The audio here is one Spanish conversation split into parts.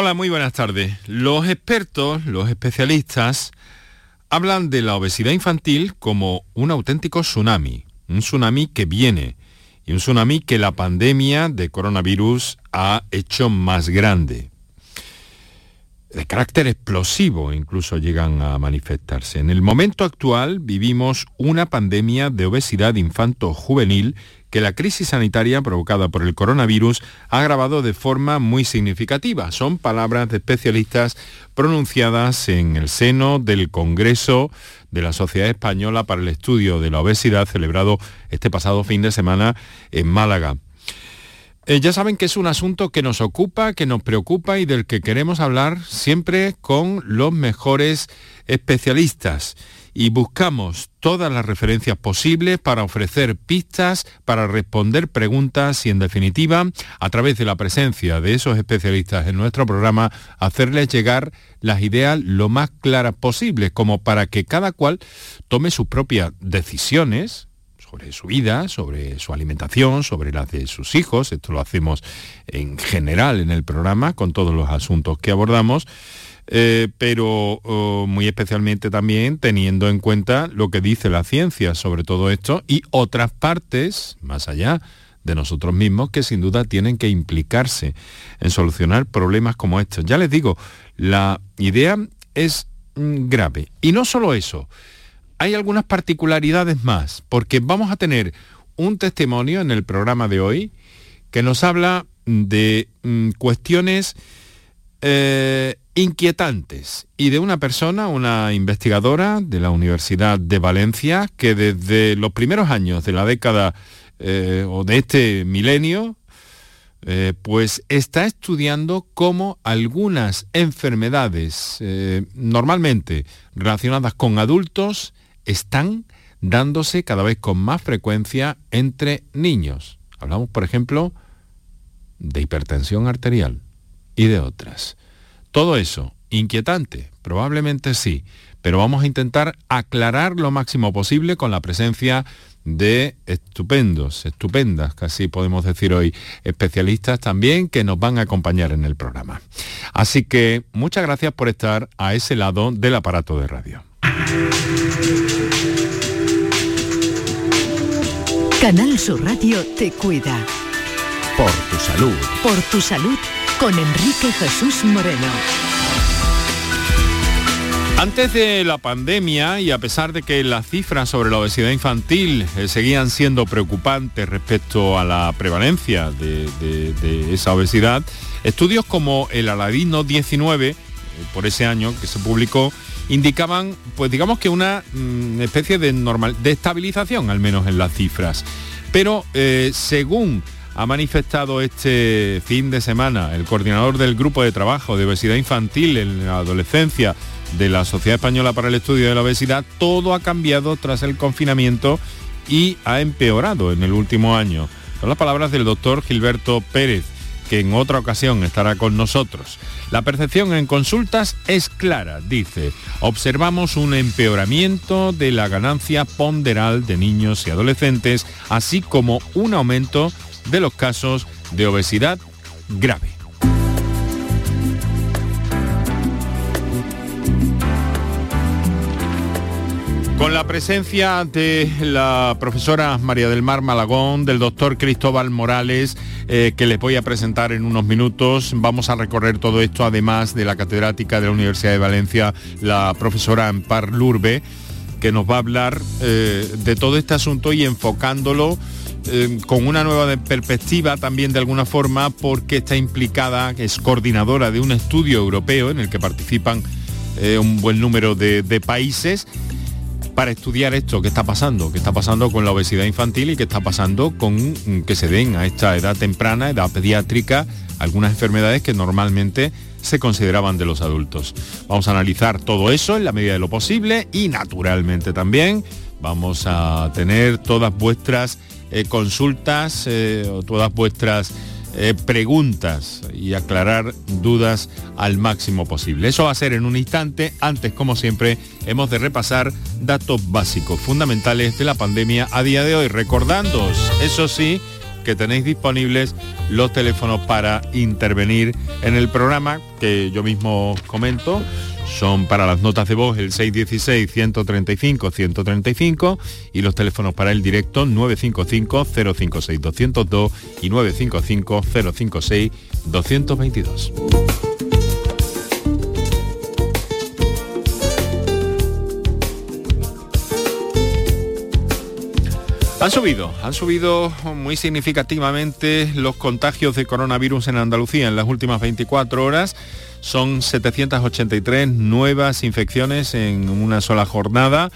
Hola, muy buenas tardes. Los expertos, los especialistas, hablan de la obesidad infantil como un auténtico tsunami, un tsunami que viene y un tsunami que la pandemia de coronavirus ha hecho más grande. De carácter explosivo incluso llegan a manifestarse. En el momento actual vivimos una pandemia de obesidad infanto-juvenil que la crisis sanitaria provocada por el coronavirus ha agravado de forma muy significativa. Son palabras de especialistas pronunciadas en el seno del Congreso de la Sociedad Española para el Estudio de la Obesidad celebrado este pasado fin de semana en Málaga. Eh, ya saben que es un asunto que nos ocupa, que nos preocupa y del que queremos hablar siempre con los mejores especialistas y buscamos todas las referencias posibles para ofrecer pistas, para responder preguntas y en definitiva, a través de la presencia de esos especialistas en nuestro programa, hacerles llegar las ideas lo más claras posibles, como para que cada cual tome sus propias decisiones, sobre su vida, sobre su alimentación, sobre las de sus hijos. Esto lo hacemos en general en el programa con todos los asuntos que abordamos. Eh, pero oh, muy especialmente también teniendo en cuenta lo que dice la ciencia sobre todo esto y otras partes más allá de nosotros mismos que sin duda tienen que implicarse en solucionar problemas como estos. Ya les digo, la idea es mm, grave. Y no solo eso, hay algunas particularidades más, porque vamos a tener un testimonio en el programa de hoy que nos habla de mm, cuestiones eh, inquietantes y de una persona, una investigadora de la Universidad de Valencia, que desde los primeros años de la década eh, o de este milenio, eh, pues está estudiando cómo algunas enfermedades normalmente relacionadas con adultos están dándose cada vez con más frecuencia entre niños. Hablamos, por ejemplo, de hipertensión arterial y de otras. Todo eso, inquietante, probablemente sí, pero vamos a intentar aclarar lo máximo posible con la presencia de estupendos, estupendas, casi podemos decir hoy, especialistas también que nos van a acompañar en el programa. Así que muchas gracias por estar a ese lado del aparato de radio. Canal Sur Radio te cuida. Por tu salud. Por tu salud con Enrique Jesús Moreno. Antes de la pandemia y a pesar de que las cifras sobre la obesidad infantil eh, seguían siendo preocupantes respecto a la prevalencia de, esa obesidad, estudios como el Aladino 19, eh, por ese año que se publicó, indicaban, pues digamos que una mm, especie de, normal, de estabilización, al menos en las cifras. Pero eh, según ha manifestado este fin de semana el coordinador del Grupo de Trabajo de Obesidad Infantil en la Adolescencia de la Sociedad Española para el Estudio de la Obesidad, todo ha cambiado tras el confinamiento y ha empeorado en el último año. Son las palabras del doctor Gilberto Pérez, que en otra ocasión estará con nosotros. La percepción en consultas es clara, dice. Observamos un empeoramiento de la ganancia ponderal de niños y adolescentes, así como un aumento de los casos de obesidad grave. Con la presencia de la profesora María del Mar Malagón, del doctor Cristóbal Morales, eh, que les voy a presentar en unos minutos, vamos a recorrer todo esto, además de la catedrática de la Universidad de Valencia, la profesora Ampar Lurbe, que nos va a hablar eh, de todo este asunto y enfocándolo eh, con una nueva perspectiva también de alguna forma porque está implicada, es coordinadora de un estudio europeo en el que participan eh, un buen número de, países para estudiar esto que está pasando, que está pasando con la obesidad infantil y que está pasando con mm, que se den a esta edad temprana, edad pediátrica, algunas enfermedades que normalmente se consideraban de los adultos. Vamos a analizar todo eso en la medida de lo posible y naturalmente también vamos a tener todas vuestras eh, consultas eh, o todas vuestras eh, preguntas y aclarar dudas al máximo posible. Eso va a ser en un instante. Antes, como siempre, hemos de repasar datos básicos, fundamentales de la pandemia a día de hoy. Recordándoos, eso sí, que tenéis disponibles los teléfonos para intervenir en el programa que yo mismo comento. Son para las notas de voz el 616-135-135 y los teléfonos para el directo 955-056-202 y 955-056-222. Han subido, han subido muy significativamente los contagios de coronavirus en Andalucía en las últimas 24 horas. Son 783 nuevas infecciones en una sola jornada.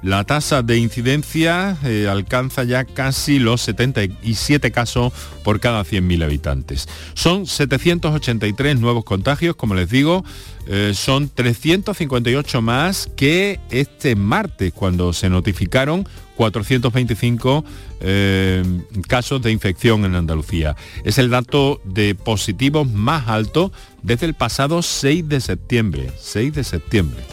La tasa de incidencia eh, alcanza ya casi los 77 casos por cada 100.000 habitantes. Son 783 nuevos contagios, como les digo, eh, son 358 más que este martes, cuando se notificaron 425 eh, casos de infección en Andalucía. Es el dato de positivos más alto desde el pasado 6 de septiembre. 6 de septiembre.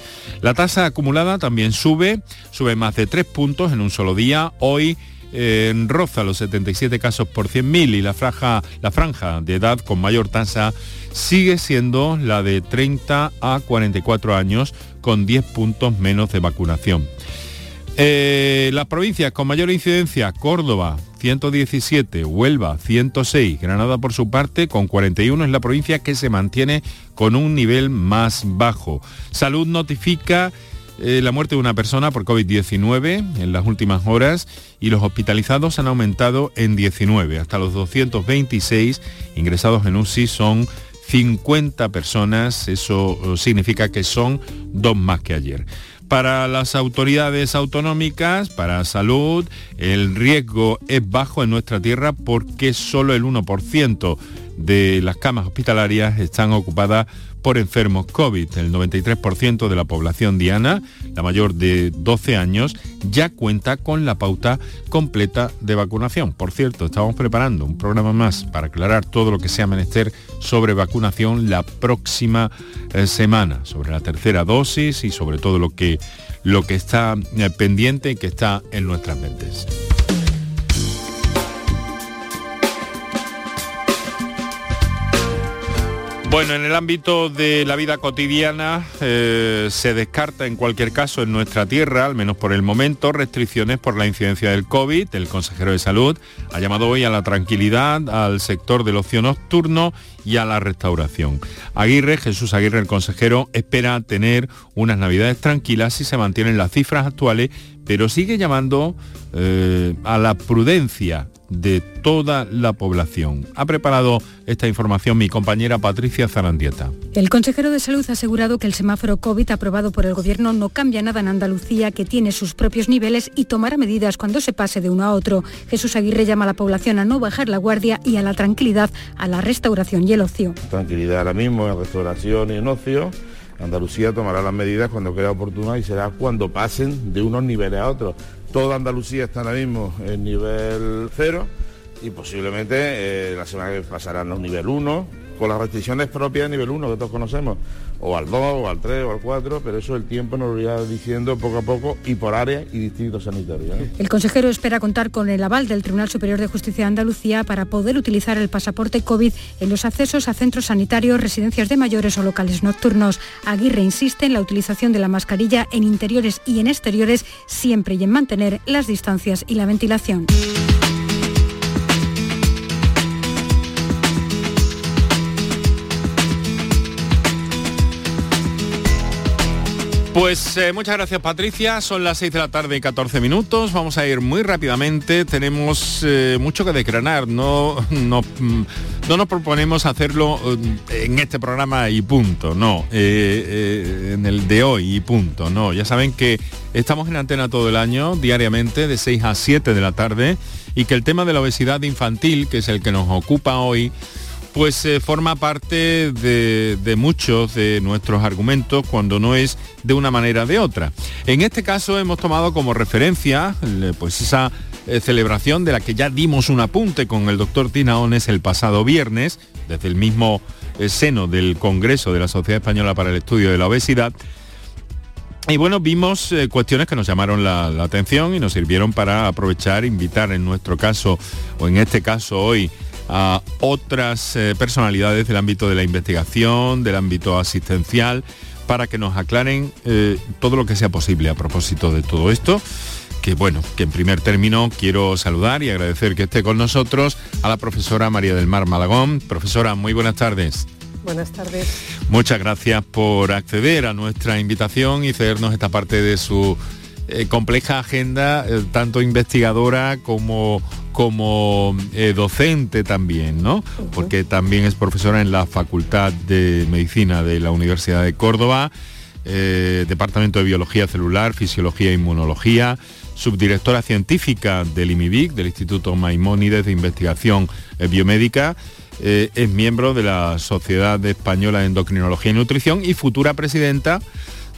La tasa acumulada también sube, sube más de 3 puntos en un solo día. Hoy eh, roza los 77 casos por 100.000 y la franja, la franja de edad con mayor tasa sigue siendo la de 30 a 44 años con 10 puntos menos de vacunación. Eh, las provincias con mayor incidencia, Córdoba 117, Huelva 106, Granada por su parte con 41 es la provincia que se mantiene con un nivel más bajo. Salud notifica eh, la muerte de una persona por COVID-19 en las últimas horas y los hospitalizados han aumentado en 19. Hasta los 226 ingresados en UCI son 50 personas, eso eh, significa que son dos más que ayer. Para las autoridades autonómicas, para salud, el riesgo es bajo en nuestra tierra porque solo el 1% de las camas hospitalarias están ocupadas por enfermos COVID. El 93% de la población diana, la mayor de 12 años, ya cuenta con la pauta completa de vacunación. Por cierto, estamos preparando un programa más para aclarar todo lo que sea menester sobre vacunación la próxima eh, semana, sobre la tercera dosis y sobre todo lo que, lo que está eh, pendiente y que está en nuestras mentes. Bueno, en el ámbito de la vida cotidiana eh, se descarta en cualquier caso en nuestra tierra, al menos por el momento, restricciones por la incidencia del COVID. El consejero de salud ha llamado hoy a la tranquilidad, al sector del ocio nocturno y a la restauración. Aguirre, Jesús Aguirre, el consejero, espera tener unas navidades tranquilas si se mantienen las cifras actuales, pero sigue llamando eh, a la prudencia de toda la población. Ha preparado esta información mi compañera Patricia Zarandieta. El consejero de Salud ha asegurado que el semáforo COVID aprobado por el Gobierno no cambia nada en Andalucía, que tiene sus propios niveles y tomará medidas cuando se pase de uno a otro. Jesús Aguirre llama a la población a no bajar la guardia y a la tranquilidad, a la restauración y el ocio. Tranquilidad ahora mismo en restauración y en ocio. Andalucía tomará las medidas cuando crea oportuno y será cuando pasen de unos niveles a otros. Toda Andalucía está ahora mismo en nivel cero y posiblemente eh, la semana que pasará a nivel 1, con las restricciones propias de nivel 1 que todos conocemos, o al 2, o al 3, o al 4, pero eso el tiempo nos lo irá diciendo poco a poco y por área y distritos sanitarios. El consejero espera contar con el aval del Tribunal Superior de Justicia de Andalucía para poder utilizar el pasaporte COVID en los accesos a centros sanitarios, residencias de mayores o locales nocturnos. Aguirre insiste en la utilización de la mascarilla en interiores y en exteriores siempre y en mantener las distancias y la ventilación. Pues eh, muchas gracias Patricia, son las 6 de la tarde y 14 minutos, vamos a ir muy rápidamente, tenemos eh, mucho que decranar, no, no, mm, no, nos proponemos hacerlo eh, en este programa y punto, no, en el de hoy y punto, no, ya saben que estamos en antena todo el año, diariamente, de 6 a 7 de la tarde, y que el tema de la obesidad infantil, que es el que nos ocupa hoy, pues eh, forma parte de, muchos de nuestros argumentos cuando no es de una manera de otra. En este caso hemos tomado como referencia pues esa eh, celebración de la que ya dimos un apunte con el doctor Tinaones el pasado viernes, desde el mismo eh, seno del Congreso de la Sociedad Española para el Estudio de la Obesidad, y bueno, vimos eh, cuestiones que nos llamaron la, atención y nos sirvieron para aprovechar, invitar en nuestro caso, o en este caso hoy, a otras eh, personalidades del ámbito de la investigación, del ámbito asistencial, para que nos aclaren eh, todo lo que sea posible a propósito de todo esto. Que bueno, que en primer término quiero saludar y agradecer que esté con nosotros a la profesora María del Mar Malagón. Profesora, muy buenas tardes. Buenas tardes. Muchas gracias por acceder a nuestra invitación y cedernos esta parte de su eh, compleja agenda, tanto investigadora como como eh, docente también, ¿no? Porque también es profesora en la Facultad de Medicina de la Universidad de Córdoba, eh, Departamento de Biología Celular, Fisiología e Inmunología, subdirectora científica del IMIBIC, del Instituto Maimónides de Investigación eh, Biomédica, es miembro de la Sociedad Española de Endocrinología y Nutrición y futura presidenta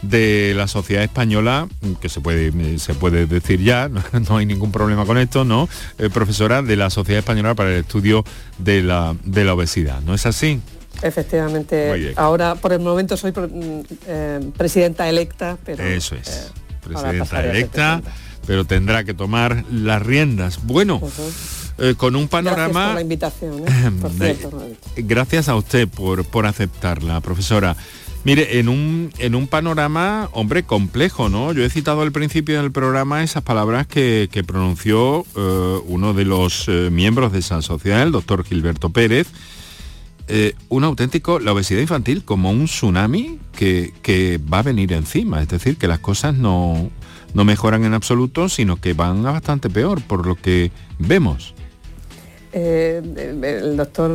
de la sociedad española, que se puede, se puede decir ya, no, hay ningún problema con esto, ¿no? Eh, profesora de la Sociedad Española para el Estudio de la, de la Obesidad, ¿no es así? Efectivamente. Ahora, por el momento, soy mm, eh, presidenta electa, pero... Eso es. Eh, presidenta electa, pero tendrá que tomar las riendas. Bueno, con un panorama... Gracias por la invitación, Gracias a usted por, por aceptarla, profesora. Mire, en un, en un panorama, hombre, complejo, ¿no? Yo he citado al principio del programa esas palabras que, pronunció eh, uno de los eh, miembros de esa sociedad, el doctor Gilberto Pérez, eh, un auténtico, la obesidad infantil como un tsunami que, que, va a venir encima, es decir, que las cosas no, no mejoran en absoluto, sino que van a bastante peor por lo que vemos. Eh, el doctor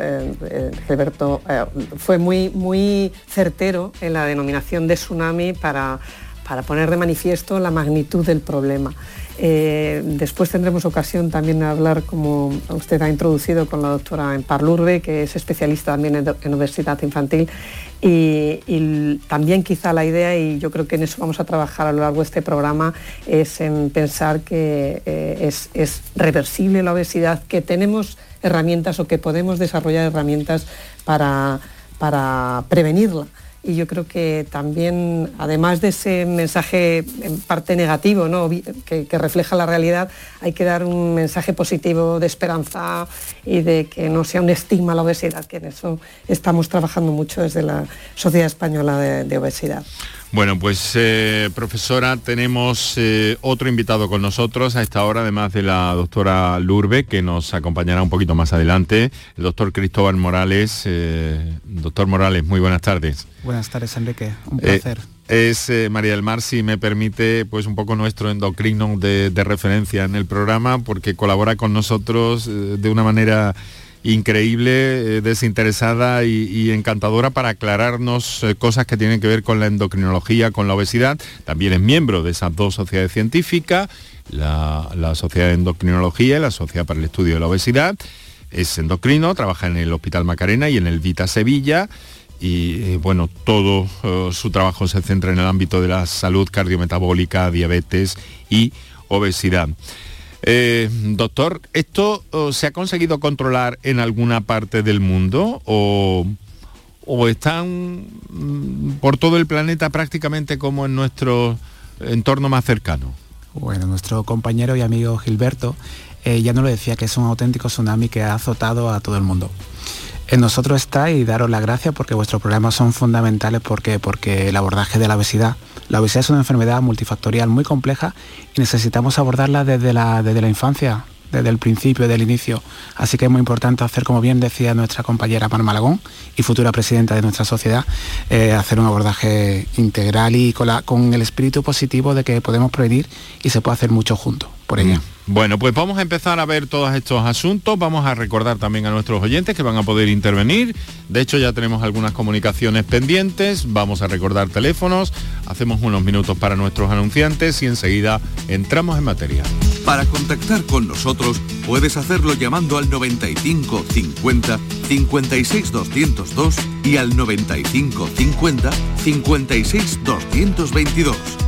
eh, Gilberto eh, fue muy, muy certero en la denominación de tsunami para, para poner de manifiesto la magnitud del problema. Después tendremos ocasión también de hablar, como usted ha introducido, con la doctora Emparlurbe, que es especialista también en obesidad infantil. Y, también quizá la idea, y yo creo que en eso vamos a trabajar a lo largo de este programa, es en pensar que eh, es, reversible la obesidad, que tenemos herramientas o que podemos desarrollar herramientas para prevenirla y yo creo que también, además de ese mensaje en parte negativo, que, refleja la realidad, hay que dar un mensaje positivo de esperanza y de que no sea un estigma la obesidad, que en eso estamos trabajando mucho desde la Sociedad Española de Obesidad. Bueno, pues eh, profesora, tenemos eh, otro invitado con nosotros a esta hora, además de la doctora Lurbe, que nos acompañará un poquito más adelante, el doctor Cristóbal Morales. Eh, doctor Morales, muy buenas tardes. Buenas tardes, Enrique. Un placer. es María del Mar, si me permite, pues un poco nuestro endocrino de referencia en el programa, porque colabora con nosotros de una manera increíble, eh, desinteresada y, encantadora para aclararnos eh, cosas que tienen que ver con la endocrinología, con la obesidad. También es miembro de esas dos sociedades científicas, la, Sociedad de Endocrinología y la Sociedad para el Estudio de la Obesidad. Es endocrino, trabaja en el Hospital Macarena y en el Vita Sevilla y eh, bueno, todo su trabajo se centra en el ámbito de la salud cardiometabólica, diabetes y obesidad. Eh, doctor, ¿esto se ha conseguido controlar en alguna parte del mundo o, están mm, por todo el planeta prácticamente como en nuestro entorno más cercano? Bueno, nuestro compañero y amigo Gilberto eh, ya nos lo decía que es un auténtico tsunami que ha azotado a todo el mundo. En nosotros está y daros las gracias porque vuestros problemas son fundamentales porque, porque el abordaje de la obesidad la obesidad es una enfermedad multifactorial muy compleja y necesitamos abordarla desde la, desde la infancia, desde el principio, desde el inicio. Así que es muy importante hacer, como bien decía nuestra compañera Mar Malagón y futura presidenta de nuestra sociedad, eh, hacer un abordaje integral y con, el espíritu positivo de que podemos prevenir y se puede hacer mucho juntos por ella. Bueno, pues vamos a empezar a ver todos estos asuntos. Vamos a recordar también a nuestros oyentes que van a poder intervenir. De hecho, ya tenemos algunas comunicaciones pendientes. Vamos a recordar teléfonos. Hacemos unos minutos para nuestros anunciantes y enseguida entramos en materia. Para contactar con nosotros puedes hacerlo llamando al 95 50 56 202 y al 95 50 56 222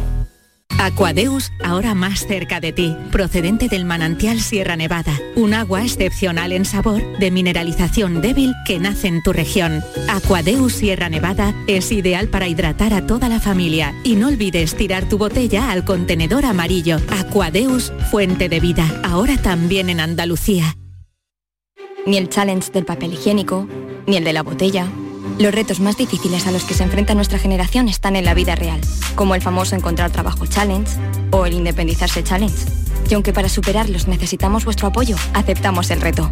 Aquadeus, ahora más cerca de ti, procedente del manantial Sierra Nevada, un agua excepcional en sabor, de mineralización débil que nace en tu región. Aquadeus Sierra Nevada es ideal para hidratar a toda la familia y no olvides tirar tu botella al contenedor amarillo. Aquadeus, fuente de vida, ahora también en Andalucía. Ni el challenge del papel higiénico, ni el de la botella los retos más difíciles a los que se enfrenta nuestra generación están en la vida real, como el famoso encontrar trabajo challenge o el independizarse challenge. Y aunque para superarlos necesitamos vuestro apoyo, aceptamos el reto.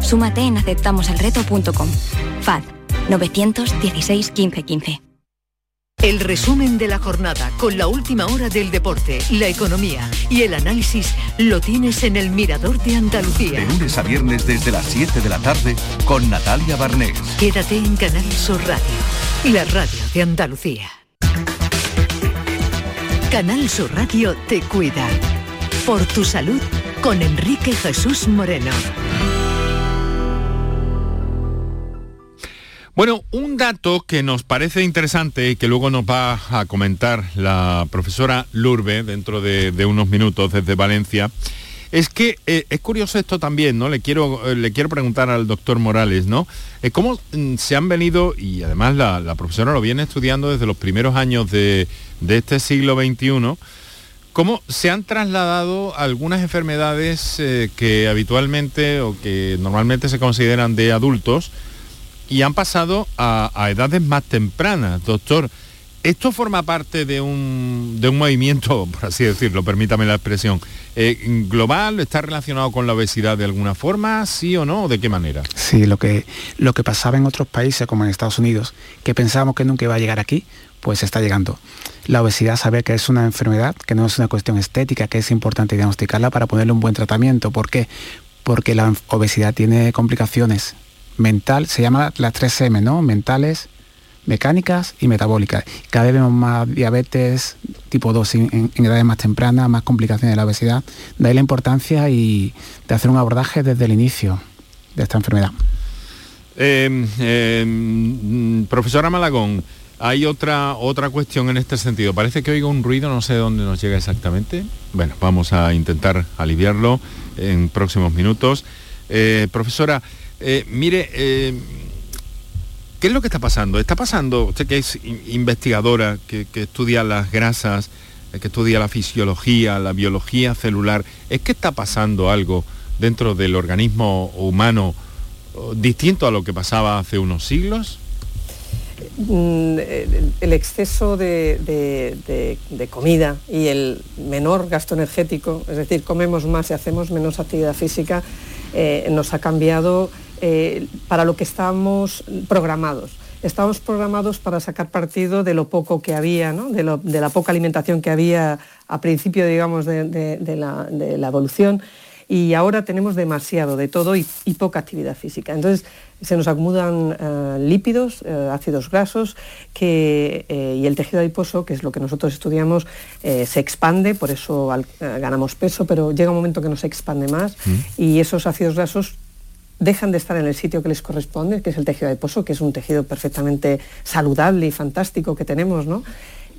Súmate en aceptamoselreto.com. FAD 916 1515. El resumen de la jornada con la última hora del deporte, la economía y el análisis lo tienes en el Mirador de Andalucía. De lunes a viernes desde las 7 de la tarde con Natalia Barnés. Quédate en Canal Sur Radio, la radio de Andalucía. Canal Sur Radio te cuida. Por tu salud con Enrique Jesús Moreno. Bueno, un dato que nos parece interesante y que luego nos va a comentar la profesora Lurbe dentro de, unos minutos desde Valencia, es que eh, es curioso esto también, ¿no? Le quiero, eh, le quiero preguntar al doctor Morales, ¿no? Eh, ¿Cómo mm, se han venido, y además la, profesora lo viene estudiando desde los primeros años de, de este siglo XXI, cómo se han trasladado algunas enfermedades que habitualmente o que normalmente se consideran de adultos, y han pasado a, edades más tempranas, doctor. ¿Esto forma parte de un, de un, movimiento, por así decirlo, permítame la expresión, eh, global? ¿Está relacionado con la obesidad de alguna forma? ¿Sí o no? ¿De qué manera? Sí, lo que, lo que pasaba en otros países, como en Estados Unidos, que pensábamos que nunca iba a llegar aquí, pues está llegando. La obesidad, saber que es una enfermedad, que no es una cuestión estética, que es importante diagnosticarla para ponerle un buen tratamiento. ¿Por qué? Porque la obesidad tiene complicaciones mental, se llama las 3M, ¿no? Mentales, mecánicas y metabólicas. Cada vez vemos más diabetes tipo 2 en, edades más tempranas, más complicaciones de la obesidad. De la importancia y de hacer un abordaje desde el inicio de esta enfermedad. Em, em, profesora Malagón, hay otra, otra cuestión en este sentido. Parece que oigo un ruido, no sé de dónde nos llega exactamente. Bueno, vamos a intentar aliviarlo en próximos minutos. Eh, profesora, eh, mire, eh, ¿qué es lo que está pasando? Está pasando, usted que es investigadora, que, estudia las grasas, eh, que estudia la fisiología, la biología celular, ¿es que está pasando algo dentro del organismo humano distinto a lo que pasaba hace unos siglos? Mm, el exceso de, comida y el menor gasto energético, es decir, comemos más y hacemos menos actividad física, nos ha cambiado eh, para lo que estamos programados. Estamos programados para sacar partido de lo poco que había, de, la poca alimentación que había a principio, digamos, de, la, evolución y ahora tenemos demasiado de todo y, poca actividad física. Entonces se nos acumulan eh, lípidos, eh, ácidos grasos y el tejido adiposo, que es lo que nosotros estudiamos, se expande, por eso ganamos peso, pero llega un momento que no se expande más mm. y esos ácidos grasos dejan de estar en el sitio que les corresponde, que es el tejido adiposo, que es un tejido perfectamente saludable y fantástico que tenemos, ¿no?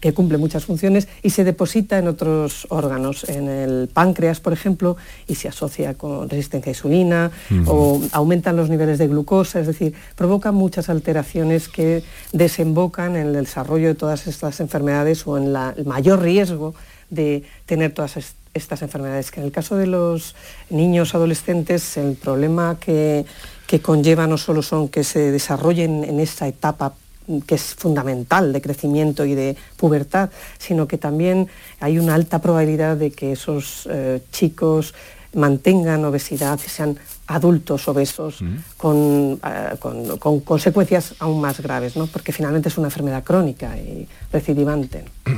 que cumple muchas funciones y se deposita en otros órganos, en el páncreas, por ejemplo, y se asocia con resistencia a insulina o aumentan los niveles de glucosa, es decir, provoca muchas alteraciones que desembocan en el desarrollo de todas estas enfermedades o en el mayor riesgo de tener todas estas estas enfermedades, que en el caso de los niños adolescentes el problema que, conlleva no solo son que se desarrollen en esta etapa que es fundamental de crecimiento y de pubertad, sino que también hay una alta probabilidad de que esos eh, chicos mantengan obesidad y sean adultos obesos eh, con, con, consecuencias aún más graves, ¿no? porque finalmente es una enfermedad crónica y recidivante.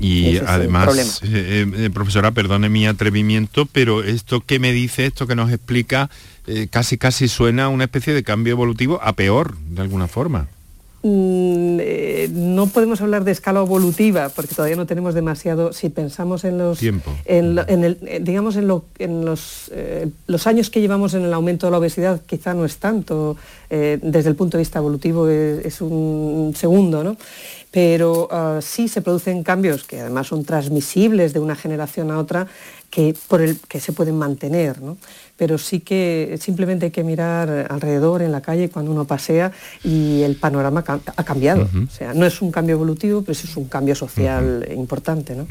Y además, eh, eh, profesora, perdone mi atrevimiento, pero esto que me dice, esto que nos explica, casi casi suena a una especie de cambio evolutivo a peor, de alguna forma. Mm, eh, no podemos hablar de escala evolutiva porque todavía no tenemos demasiado si pensamos en los Tiempo. En, el, eh, digamos en, los, eh, los, años que llevamos en el aumento de la obesidad quizá no es tanto desde el punto de vista evolutivo es, un segundo no pero ah, sí se producen cambios que además son transmisibles de una generación a otra que, por el, que se pueden mantener. ¿no? Pero sí que simplemente hay que mirar alrededor en la calle cuando uno pasea y el panorama ha cambiado. O sea, no es un cambio evolutivo, pero es un cambio social importante. ¿no?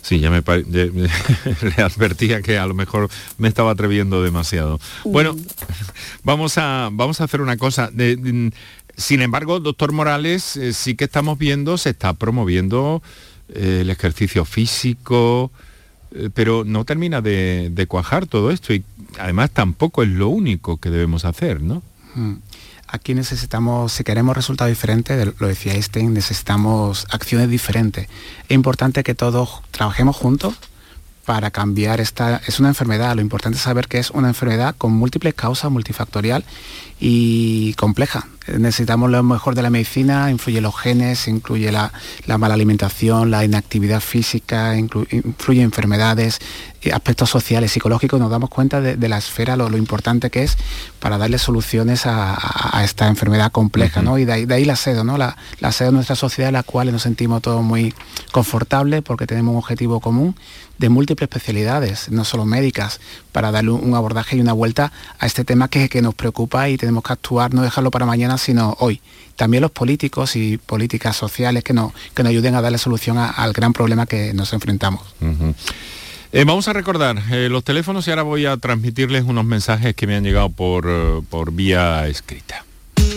Sí, ya me le advertía que a lo mejor me estaba atreviendo demasiado. Bueno, mm. vamos, a, vamos a hacer una cosa. sin embargo, doctor Morales, eh, sí que estamos viendo, se está promoviendo eh, el ejercicio físico, pero no termina de, cuajar todo esto y además tampoco es lo único que debemos hacer, ¿no? Mm. Aquí necesitamos, si queremos resultados diferentes, lo decía Einstein, necesitamos acciones diferentes. Es importante que todos trabajemos juntos para cambiar esta... Es una enfermedad, lo importante es saber que es una enfermedad con múltiples causas, multifactorial y compleja. Necesitamos lo mejor de la medicina, influye los genes, incluye la, mala alimentación, la inactividad física, influye enfermedades, aspectos sociales, psicológicos, nos damos cuenta de, la esfera, lo, importante que es para darle soluciones a, esta enfermedad compleja, ¿no? Y de ahí, la SEDO, ¿no? La, la SEDO es nuestra sociedad en la cual nos sentimos todos muy confortables porque tenemos un objetivo común de múltiples especialidades, no solo médicas, para darle un, abordaje y una vuelta a este tema que, que nos preocupa y tenemos que actuar, no dejarlo para mañana, sino hoy. También los políticos y políticas sociales que nos, que nos ayuden a darle solución al gran problema que nos enfrentamos. Eh, vamos a recordar eh, los teléfonos y ahora voy a transmitirles unos mensajes que me han llegado por, eh, por vía escrita.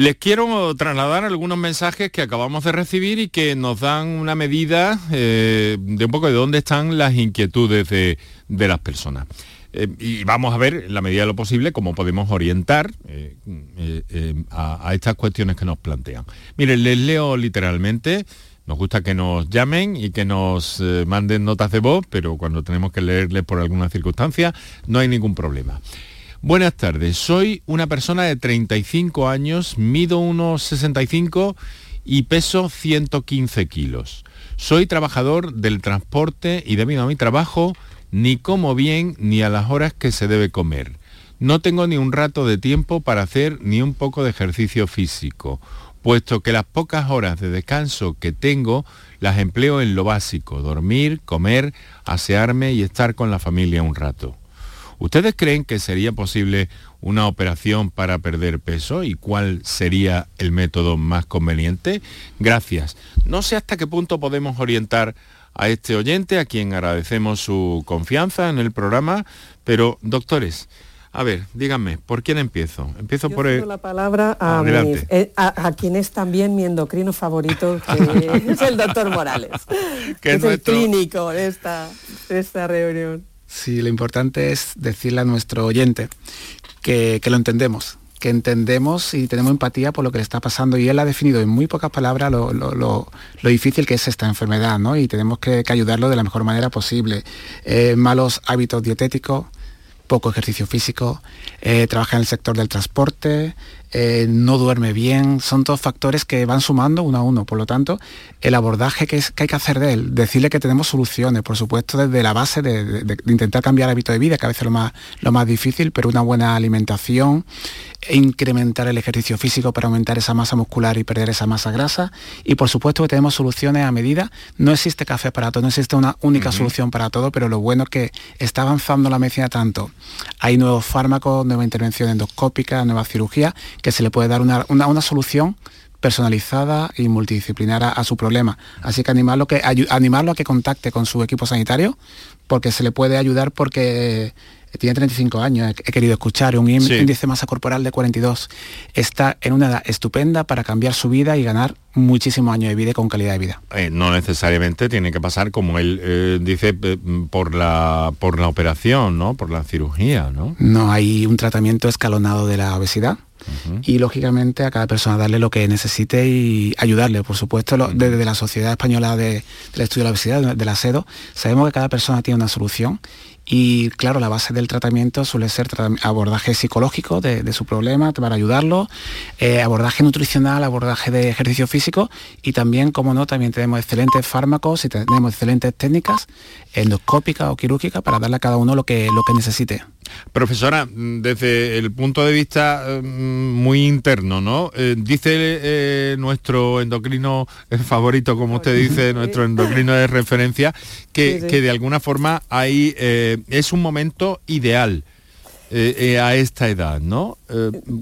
Les quiero trasladar algunos mensajes que acabamos de recibir y que nos dan una medida eh, de un poco de dónde están las inquietudes de, las personas. Eh, y vamos a ver, en la medida de lo posible, cómo podemos orientar eh, a, a, estas cuestiones que nos plantean. Miren, les leo literalmente nos gusta que nos llamen y que nos manden notas de voz, pero cuando tenemos que leerles por alguna circunstancia, no hay ningún problema. Buenas tardes, soy una persona de 35 años, mido unos 65 y peso 115 kilos. Soy trabajador del transporte y debido a mi trabajo ni como bien ni a las horas que se debe comer. No tengo ni un rato de tiempo para hacer ni un poco de ejercicio físico puesto que las pocas horas de descanso que tengo las empleo en lo básico, dormir, comer, asearme y estar con la familia un rato. ¿Ustedes creen que sería posible una operación para perder peso y cuál sería el método más conveniente? Gracias. No sé hasta qué punto podemos orientar a este oyente, a quien agradecemos su confianza en el programa, pero doctores, a ver, díganme, ¿por quién empiezo? Empiezo por el... la palabra eh, a, quien es también mi endocrino favorito, que es el doctor Morales, que es, el clínico de esta, esta reunión. Sí, lo importante es decirle a nuestro oyente que, lo entendemos, que entendemos y tenemos empatía por lo que le está pasando y él ha definido en muy pocas palabras lo, difícil que es esta enfermedad, ¿no? Y tenemos que, ayudarlo de la mejor manera posible. Eh, malos hábitos dietéticos, poco ejercicio físico, eh, trabaja en el sector del transporte, eh, no duerme bien, son todos factores que van sumando uno a uno. Por lo tanto, el abordaje que, es, que hay que hacer de él, decirle que tenemos soluciones, por supuesto, desde la base de, intentar cambiar hábito de vida, que a veces es lo más, lo más difícil, pero una buena alimentación, e incrementar el ejercicio físico para aumentar esa masa muscular y perder esa masa grasa. Y por supuesto que tenemos soluciones a medida. No existe café para todo, no existe una única solución para todo, pero lo bueno es que está avanzando la medicina tanto. Hay nuevos fármacos, nueva intervención endoscópica, nueva cirugía que se le puede dar una, solución personalizada y multidisciplinar a, su problema. Así que animarlo, que animarlo a que contacte con su equipo sanitario porque se le puede ayudar porque tiene 35 años, he, querido escuchar, un índice de masa corporal de 42. Está en una edad estupenda para cambiar su vida y ganar muchísimos años de vida con calidad de vida. Eh, no necesariamente tiene que pasar, como él eh, dice, eh, por, la, por la operación, ¿no? Por la cirugía, ¿no? No, hay un tratamiento escalonado de la obesidad y lógicamente a cada persona darle lo que necesite y ayudarle. Por supuesto, desde la Sociedad Española de, del Estudio de la Obesidad, de la SEDO, sabemos que cada persona tiene una solución Y claro, la base del tratamiento suele ser abordaje psicológico de, su problema para ayudarlo, eh, abordaje nutricional, abordaje de ejercicio físico y también, como no, también tenemos excelentes fármacos y tenemos excelentes técnicas endoscópicas o quirúrgicas para darle a cada uno lo que, lo que necesite. Profesora, desde el punto de vista mm, muy interno, ¿no? Eh, dice eh, nuestro endocrino favorito, como usted dice, nuestro endocrino de referencia, que, de alguna forma hay, eh, es un momento ideal. a esta edad, ¿no?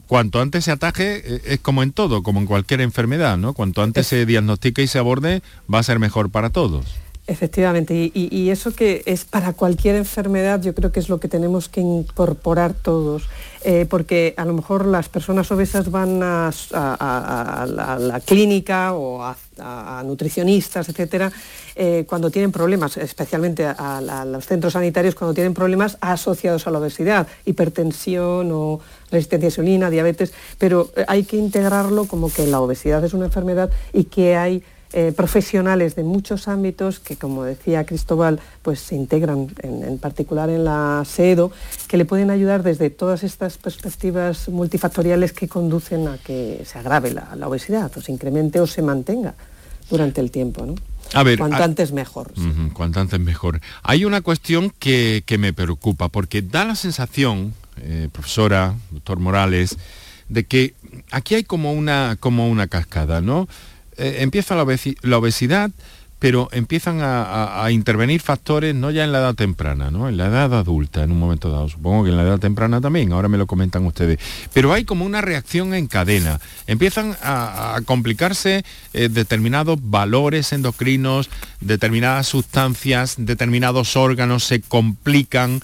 cuanto antes se ataje, es como en todo, como en cualquier enfermedad, ¿no? Cuanto antes se diagnostique y se aborde, va a ser mejor para todos. Efectivamente, y, eso que es para cualquier enfermedad, yo creo que es lo que tenemos que incorporar todos, eh, porque a lo mejor las personas obesas van a, la, clínica o a, nutricionistas, etcétera, eh, cuando tienen problemas, especialmente a, los centros sanitarios, cuando tienen problemas asociados a la obesidad, hipertensión o resistencia a insulina, diabetes, pero eh, hay que integrarlo como que la obesidad es una enfermedad y que hay eh, profesionales de muchos ámbitos que, como decía Cristóbal, pues se integran en, particular en la SEDO, que le pueden ayudar desde todas estas perspectivas multifactoriales que conducen a que se agrave la, obesidad o se incremente o se mantenga durante el tiempo. ¿no? A ver, cuanto antes mejor. cuanto antes mejor. Hay una cuestión que, me preocupa, porque da la sensación, eh, profesora, doctor Morales, de que aquí hay como una, como una cascada, ¿no? Eh, empieza la, obesidad, pero empiezan a, intervenir factores no ya en la edad temprana, ¿no? en la edad adulta en un momento dado, supongo que en la edad temprana también, ahora me lo comentan ustedes, pero hay como una reacción en cadena, empiezan a, complicarse eh, determinados valores endocrinos, determinadas sustancias, determinados órganos se complican,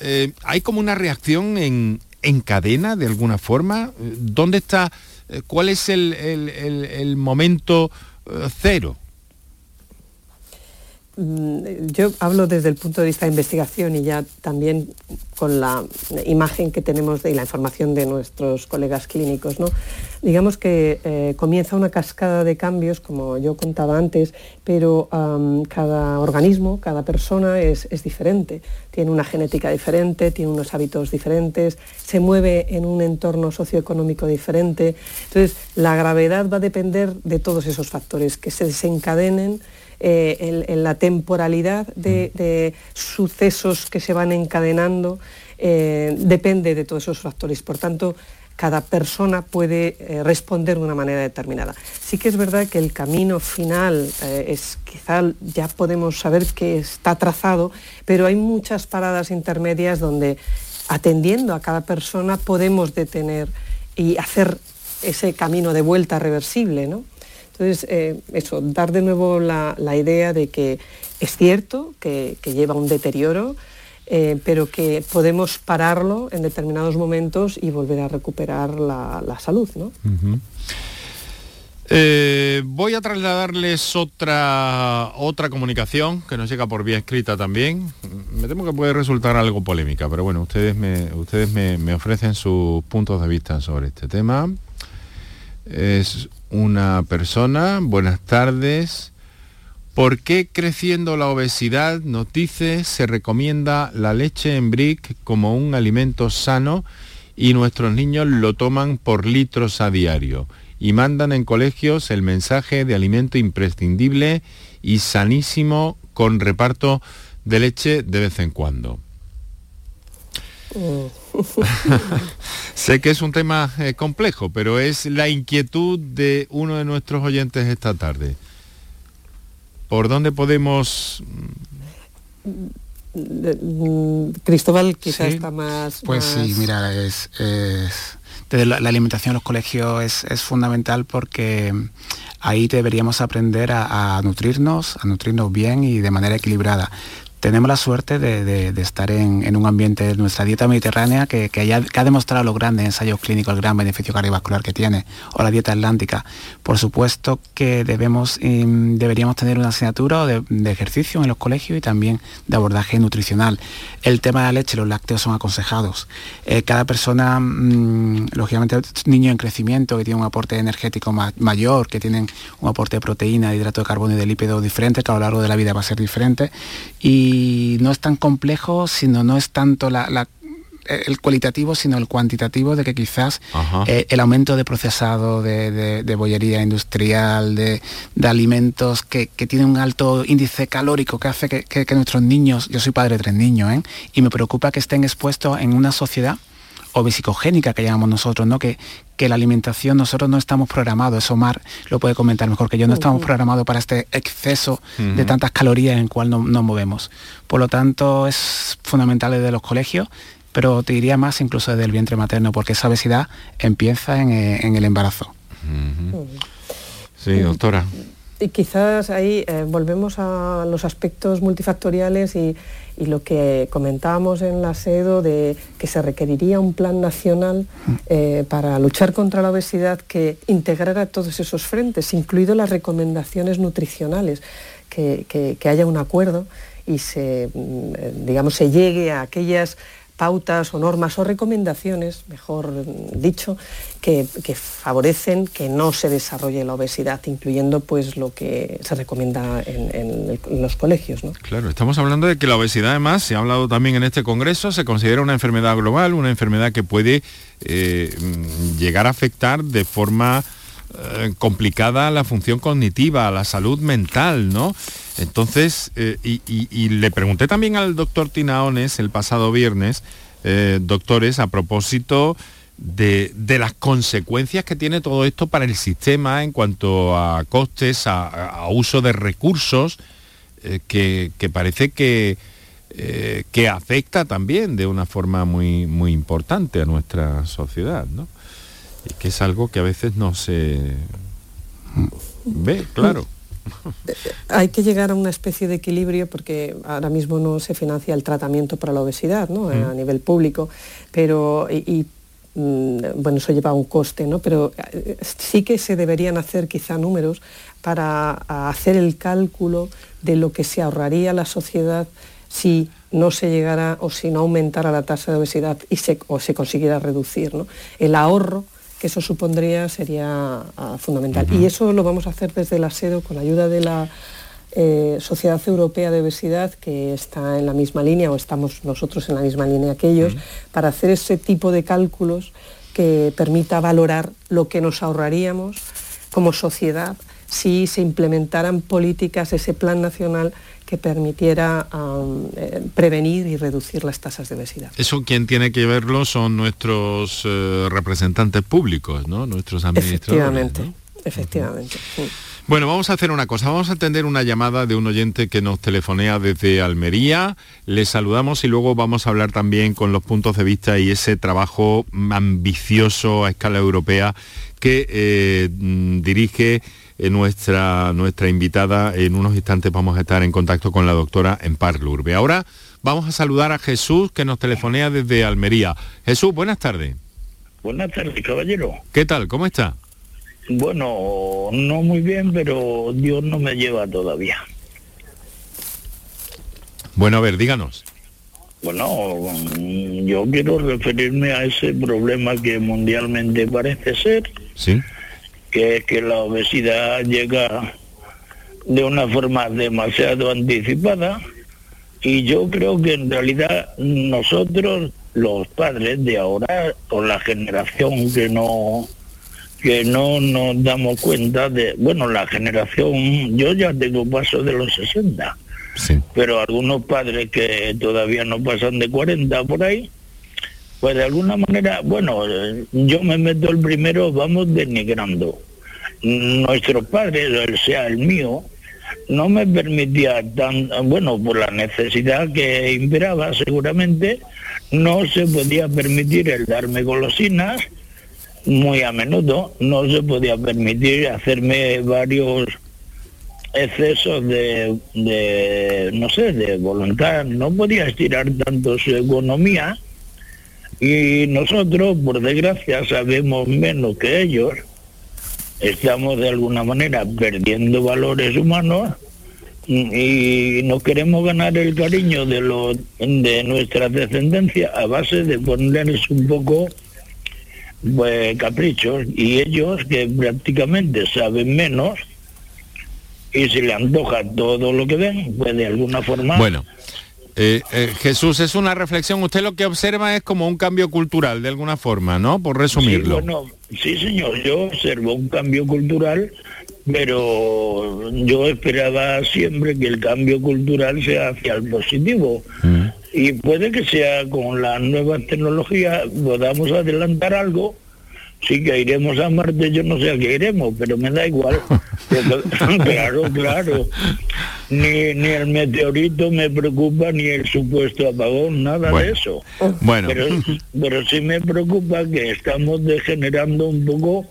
eh, hay como una reacción en, en cadena de alguna forma, ¿dónde está ¿cuál es el, momento eh, cero? Mm, yo hablo desde el punto de vista de investigación y ya también con la imagen que tenemos y la información de nuestros colegas clínicos. ¿no? Digamos que eh, comienza una cascada de cambios, como yo contaba antes, pero cada organismo, cada persona es, diferente. Tiene una genética diferente, tiene unos hábitos diferentes, se mueve en un entorno socioeconómico diferente. Entonces, la gravedad va a depender de todos esos factores que se desencadenen eh, en, la temporalidad de, sucesos que se van encadenando, eh, depende de todos esos factores. Por tanto, cada persona puede eh, responder de una manera determinada. Sí que es verdad que el camino final es quizá ya podemos saber que está trazado, pero hay muchas paradas intermedias donde atendiendo a cada persona podemos detener y hacer ese camino de vuelta reversible, ¿no? Entonces, eh, eso, dar de nuevo la, idea de que es cierto que, lleva un deterioro, eh, pero que podemos pararlo en determinados momentos y volver a recuperar la, salud. ¿no? Eh, voy a trasladarles otra, otra comunicación que nos llega por vía escrita también. Me temo que puede resultar algo polémica, pero bueno, ustedes me, ustedes me ofrecen sus puntos de vista sobre este tema. Es una persona, buenas tardes. ¿Por qué creciendo la obesidad, nos dice, se recomienda la leche en brick como un alimento sano y nuestros niños lo toman por litros a diario? Y mandan en colegios el mensaje de alimento imprescindible y sanísimo con reparto de leche de vez en cuando. sé que es un tema eh, complejo, pero es la inquietud de uno de nuestros oyentes esta tarde. ¿Por dónde podemos...? Mm, Cristóbal quizás está más... Pues sí, mira, es... la, alimentación en los colegios es, fundamental porque ahí deberíamos aprender a, nutrirnos, a nutrirnos bien y de manera equilibrada tenemos la suerte de, estar en, un ambiente de nuestra dieta mediterránea que, ha demostrado los grandes ensayos clínicos, el gran beneficio cardiovascular que tiene, o la dieta atlántica. Por supuesto que debemos, mm, deberíamos tener una asignatura de, ejercicio en los colegios y también de abordaje nutricional. El tema de la leche, los lácteos son aconsejados. Eh, cada persona, mm, lógicamente, niño en crecimiento que tiene un aporte energético mayor, que tienen un aporte de proteína, de hidrato de carbono y de lípidos diferente, que a lo largo de la vida va a ser diferente. Y y no es tan complejo, sino no es tanto la, el cualitativo, sino el cuantitativo de que quizás eh, el aumento de procesado, de, bollería industrial, de, alimentos que, tienen un alto índice calórico que hace que, nuestros niños, yo soy padre de tres niños, ¿eh? y me preocupa que estén expuestos en una sociedad obesicogénica que llamamos nosotros, ¿no? Que, que la alimentación nosotros no estamos programados, eso Mar lo puede comentar mejor que yo, no estamos programados para este exceso de tantas calorías en el cual nos movemos. Por lo tanto, es fundamental desde los colegios, pero te diría más incluso desde el vientre materno, porque esa obesidad empieza en, eh, el embarazo. Sí, doctora. Y quizás ahí eh, volvemos a los aspectos multifactoriales y, lo que comentábamos en la SEDO de que se requeriría un plan nacional eh, para luchar contra la obesidad que integrara todos esos frentes, incluido las recomendaciones nutricionales, que, que haya un acuerdo y se, mm, digamos, se llegue a aquellas pautas o normas o recomendaciones, mejor dicho, que, favorecen que no se desarrolle la obesidad, incluyendo pues lo que se recomienda en, los colegios. Claro, estamos hablando de que la obesidad además, se ha hablado también en este congreso, se considera una enfermedad global, una enfermedad que puede eh, llegar a afectar de forma eh, complicada la función cognitiva, la salud mental, ¿no? Entonces, eh, y, le pregunté también al doctor Tinaones el pasado viernes, eh, doctores, a propósito de, las consecuencias que tiene todo esto para el sistema en cuanto a costes, a, uso de recursos, que, parece que, que afecta también de una forma muy, muy importante a nuestra sociedad, ¿no? Y que es algo que a veces no se ve, claro. Hay que llegar a una especie de equilibrio porque ahora mismo no se financia el tratamiento para la obesidad ¿no? a nivel público, pero y, mm, bueno, eso lleva un coste, ¿no? pero eh, sí que se deberían hacer quizá números para hacer el cálculo de lo que se ahorraría la sociedad si no se llegara o si no aumentara la tasa de obesidad y se, o se consiguiera reducir. ¿no? El ahorro que eso supondría sería ah, fundamental. Y eso lo vamos a hacer desde la SEDO con la ayuda de la eh, Sociedad Europea de Obesidad, que está en la misma línea, o estamos nosotros en la misma línea que ellos, para hacer ese tipo de cálculos que permita valorar lo que nos ahorraríamos como sociedad si se implementaran políticas, ese plan nacional que permitiera eh, prevenir y reducir las tasas de obesidad. Eso quien tiene que verlo son nuestros eh, representantes públicos, ¿no? Nuestros administradores. Efectivamente, efectivamente. Bueno, vamos a hacer una cosa, vamos a atender una llamada de un oyente que nos telefonea desde Almería, le saludamos y luego vamos a hablar también con los puntos de vista y ese trabajo ambicioso a escala europea que eh, mm, dirige nuestra, nuestra invitada. En unos instantes vamos a estar en contacto con la doctora Empar Lurbe. Ahora vamos a saludar a Jesús que nos telefonea desde Almería. Jesús, buenas tardes. Buenas tardes, caballero. ¿Qué tal? ¿Cómo está? Bueno, no muy bien, pero Dios no me lleva todavía. Bueno, a ver, díganos. Bueno, yo quiero referirme a ese problema que mundialmente parece ser. Sí que es que la obesidad llega de una forma demasiado anticipada. Y yo creo que en realidad nosotros los padres de ahora o la generación que no que no nos damos cuenta de bueno la generación yo ya tengo paso de los 60 pero algunos padres que todavía no pasan de 40 por ahí pues de alguna manera, bueno, yo me meto el primero, vamos denigrando. Nuestro padre, sea el mío, no me permitía tan, bueno, por la necesidad que imperaba seguramente, no se podía permitir el darme golosinas muy a menudo, no se podía permitir hacerme varios excesos de, de no sé, de voluntad, no podía estirar tanto su economía y nosotros, por desgracia, sabemos menos que ellos. Estamos de alguna manera perdiendo valores humanos y no queremos ganar el cariño de, los, de nuestra descendencia a base de ponerles un poco pues, caprichos y ellos que prácticamente saben menos y se le antoja todo lo que ven, pues de alguna forma... Bueno, Eh, eh, Jesús, es una reflexión. Usted lo que observa es como un cambio cultural, de alguna forma, ¿no? Por resumirlo. Sí, sí señor, yo observo un cambio cultural, pero yo esperaba siempre que el cambio cultural sea hacia el positivo. Mm. Y puede que sea con las nuevas tecnologías podamos adelantar algo sí que iremos a Marte, yo no sé a qué iremos, pero me da igual. claro, claro. Ni, ni el meteorito me preocupa, ni el supuesto apagón, nada de eso. Bueno. Pero, pero sí me preocupa que estamos degenerando un poco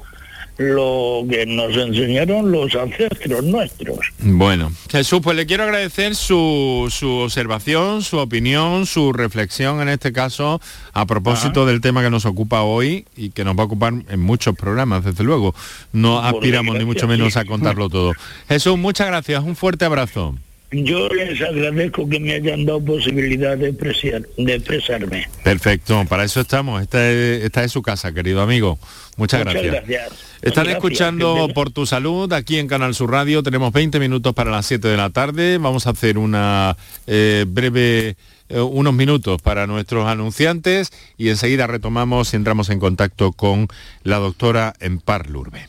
lo que nos enseñaron los ancestros nuestros. Bueno, Jesús, pues le quiero agradecer su, su observación, su opinión, su reflexión en este caso a propósito del tema que nos ocupa hoy y que nos va a ocupar en muchos programas, desde luego. No aspiramos ni mucho menos a contarlo todo. Jesús, muchas gracias, un fuerte abrazo. Yo les agradezco que me hayan dado posibilidad de, de expresarme. Perfecto, para eso estamos. Esta es, esta es su casa, querido amigo. Muchas, gracias. Están escuchando por tu salud aquí en Canal Sur Radio. Tenemos 20 minutos para las 7 de la tarde. Vamos a hacer una eh, breve eh, unos minutos para nuestros anunciantes y enseguida retomamos y entramos en contacto con la doctora Empar Lurbe.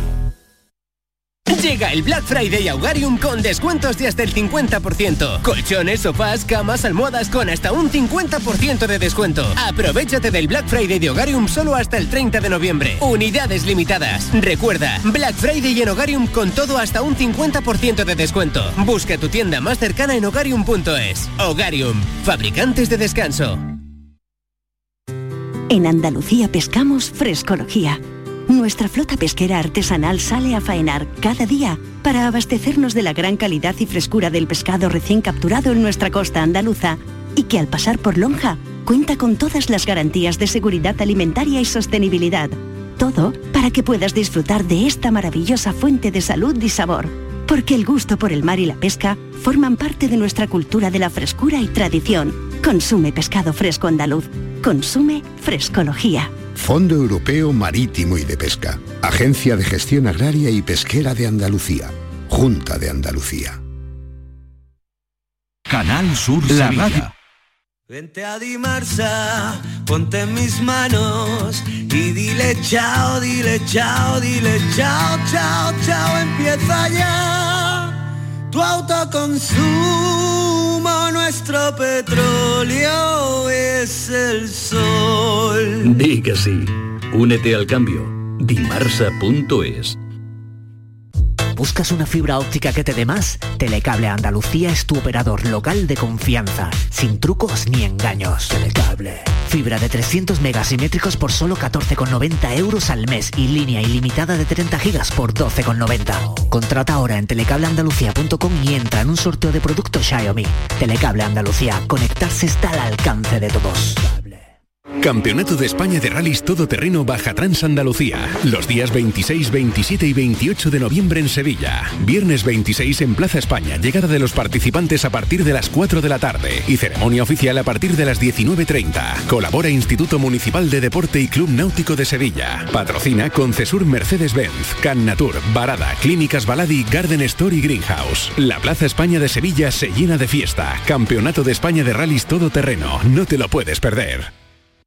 Llega el Black Friday a Hogarium con descuentos de hasta el 50%. Colchones, sofás, camas, almohadas con hasta un 50% de descuento. Aprovechate del Black Friday de Hogarium solo hasta el 30 de noviembre. Unidades limitadas. Recuerda, Black Friday en Hogarium con todo hasta un 50% de descuento. Busca tu tienda más cercana en hogarium.es. Hogarium, fabricantes de descanso. En Andalucía pescamos frescología nuestra flota pesquera artesanal sale a faenar cada día para abastecernos de la gran calidad y frescura del pescado recién capturado en nuestra costa andaluza y que al pasar por Lonja cuenta con todas las garantías de seguridad alimentaria y sostenibilidad. Todo para que puedas disfrutar de esta maravillosa fuente de salud y sabor. Porque el gusto por el mar y la pesca forman parte de nuestra cultura de la frescura y tradición. Consume pescado fresco andaluz. Consume frescología. Fondo Europeo Marítimo y de Pesca, Agencia de Gestión Agraria y Pesquera de Andalucía, Junta de Andalucía. Canal Sur La Radio. Vente a Dimarsa, ponte en mis manos y dile chao, dile chao, dile chao, chao, chao, empieza ya tu autoconsumo nuestro petróleo es el sol. Di que sí. Únete al cambio. Dimarsa.es ¿Buscas una fibra óptica que te dé más? Telecable Andalucía es tu operador local de confianza, sin trucos ni engaños. Telecable. Fibra de 300 megasimétricos por solo 14,90 euros al mes y línea ilimitada de 30 gigas por 12,90. Contrata ahora en telecableandalucía.com y entra en un sorteo de productos Xiaomi. Telecable Andalucía, conectarse está al alcance de todos. Campeonato de España de Rallys Todoterreno Baja Trans Andalucía. Los días 26, 27 y 28 de noviembre en Sevilla. Viernes 26 en Plaza España. Llegada de los participantes a partir de las 4 de la tarde. Y ceremonia oficial a partir de las 19.30. Colabora Instituto Municipal de Deporte y Club Náutico de Sevilla. Patrocina Concesur Mercedes-Benz, Can Natur, Barada, Clínicas Baladi, Garden Store y Greenhouse. La Plaza España de Sevilla se llena de fiesta. Campeonato de España de Rallys Todoterreno. No te lo puedes perder.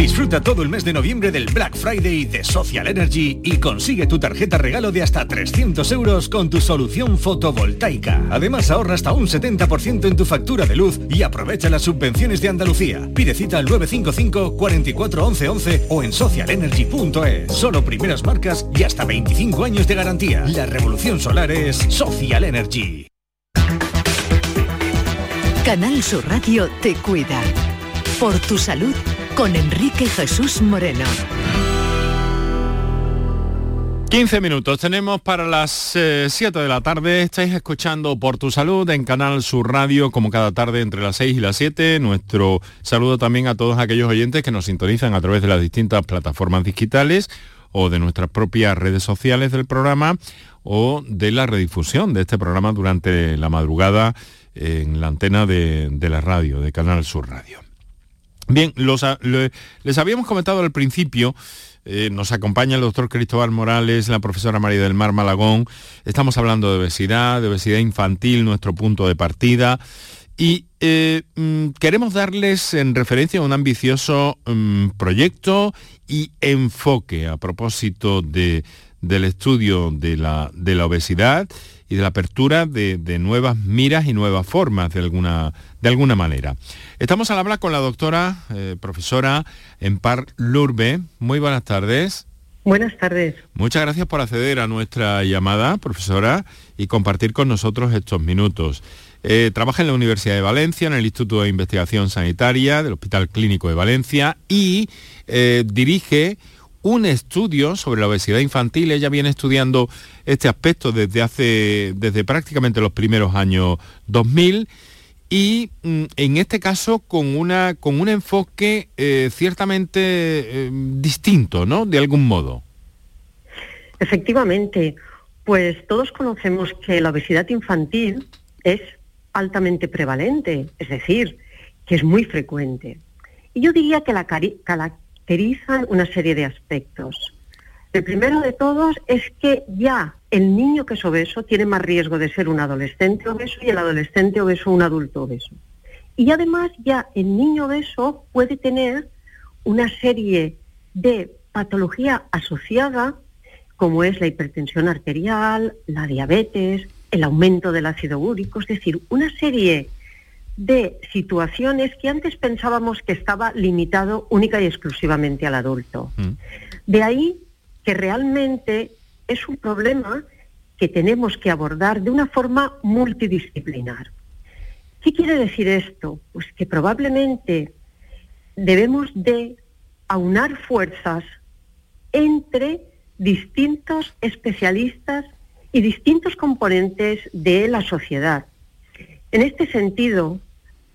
Disfruta todo el mes de noviembre del Black Friday de Social Energy y consigue tu tarjeta regalo de hasta 300 euros con tu solución fotovoltaica. Además ahorra hasta un 70% en tu factura de luz y aprovecha las subvenciones de Andalucía. Pide cita al 955 44 11 11 o en socialenergy.es. Solo primeras marcas y hasta 25 años de garantía. La revolución solar es Social Energy. Canal Sur Radio te cuida. Por tu salud con Enrique Jesús Moreno. 15 minutos tenemos para las 7 eh, de la tarde. Estáis escuchando Por tu Salud en Canal Sur Radio, como cada tarde entre las 6 y las 7. Nuestro saludo también a todos aquellos oyentes que nos sintonizan a través de las distintas plataformas digitales o de nuestras propias redes sociales del programa o de la redifusión de este programa durante la madrugada en la antena de, la radio, de Canal Sur Radio. Bien, les habíamos comentado al principio eh, nos acompaña el doctor Cristóbal Morales, la profesora María del Mar Malagón. Estamos hablando de obesidad, de obesidad infantil, nuestro punto de partida. Y eh, mm, queremos darles en referencia a un ambicioso mm, proyecto y enfoque a propósito del estudio de la, de la obesidad y de la apertura de, nuevas miras y nuevas formas de alguna, de alguna manera. Estamos al hablar con la doctora, eh, profesora Empar Lurbe. Muy buenas tardes. Buenas tardes. Muchas gracias por acceder a nuestra llamada, profesora, y compartir con nosotros estos minutos. Eh, trabaja en la Universidad de Valencia, en el Instituto de Investigación Sanitaria del Hospital Clínico de Valencia y eh, dirige un estudio sobre la obesidad infantil. Ella viene estudiando este aspecto desde hace, desde prácticamente los primeros años 2000 y mm, en este caso con, una, con un enfoque eh, ciertamente eh, distinto, ¿no? De algún modo. Efectivamente, pues todos conocemos que la obesidad infantil es altamente prevalente, es decir, que es muy frecuente. Y yo diría que la, la, una serie de aspectos. El primero de todos es que ya el niño que es obeso tiene más riesgo de ser un adolescente obeso y el adolescente obeso un adulto obeso. Y además ya el niño obeso puede tener una serie de patología asociada, como es la hipertensión arterial, la diabetes, el aumento del ácido úrico, es decir, una serie de situaciones que antes pensábamos que estaba limitado única y exclusivamente al adulto. Mm. De ahí que realmente es un problema que tenemos que abordar de una forma multidisciplinar. ¿Qué quiere decir esto? Pues que probablemente debemos de aunar fuerzas entre distintos especialistas y distintos componentes de la sociedad. En este sentido,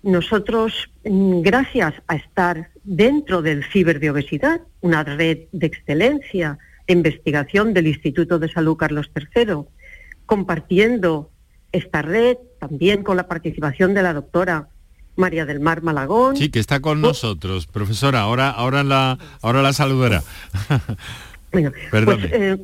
nosotros, mm, gracias a estar dentro del Ciber de Obesidad, una red de excelencia de investigación del Instituto de Salud Carlos III, compartiendo esta red también con la participación de la doctora María del Mar Malagón. Sí, que está con nosotros, profesora. Ahora, ahora la, ahora la saludará. bueno, pues, eh,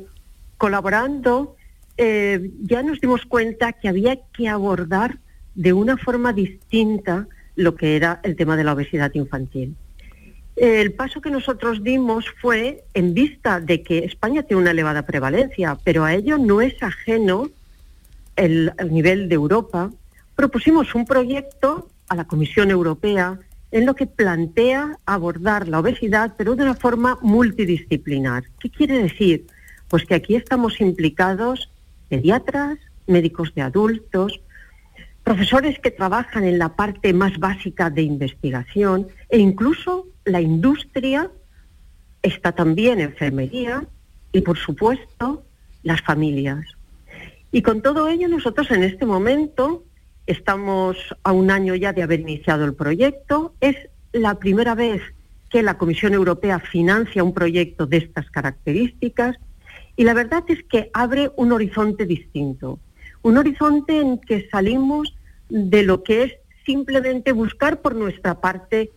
colaborando, eh, ya nos dimos cuenta que había que abordar de una forma distinta lo que era el tema de la obesidad infantil. El paso que nosotros dimos fue en vista de que España tiene una elevada prevalencia, pero a ello no es ajeno el, nivel de Europa. Propusimos un proyecto a la Comisión Europea en lo que plantea abordar la obesidad, pero de una forma multidisciplinar. ¿Qué quiere decir? Pues que aquí estamos implicados pediatras, médicos de adultos, profesores que trabajan en la parte más básica de investigación e incluso la industria, está también enfermería y por supuesto las familias. Y con todo ello nosotros en este momento estamos a un año ya de haber iniciado el proyecto. Es la primera vez que la Comisión Europea financia un proyecto de estas características y la verdad es que abre un horizonte distinto un horizonte en que salimos de lo que es simplemente buscar por nuestra parte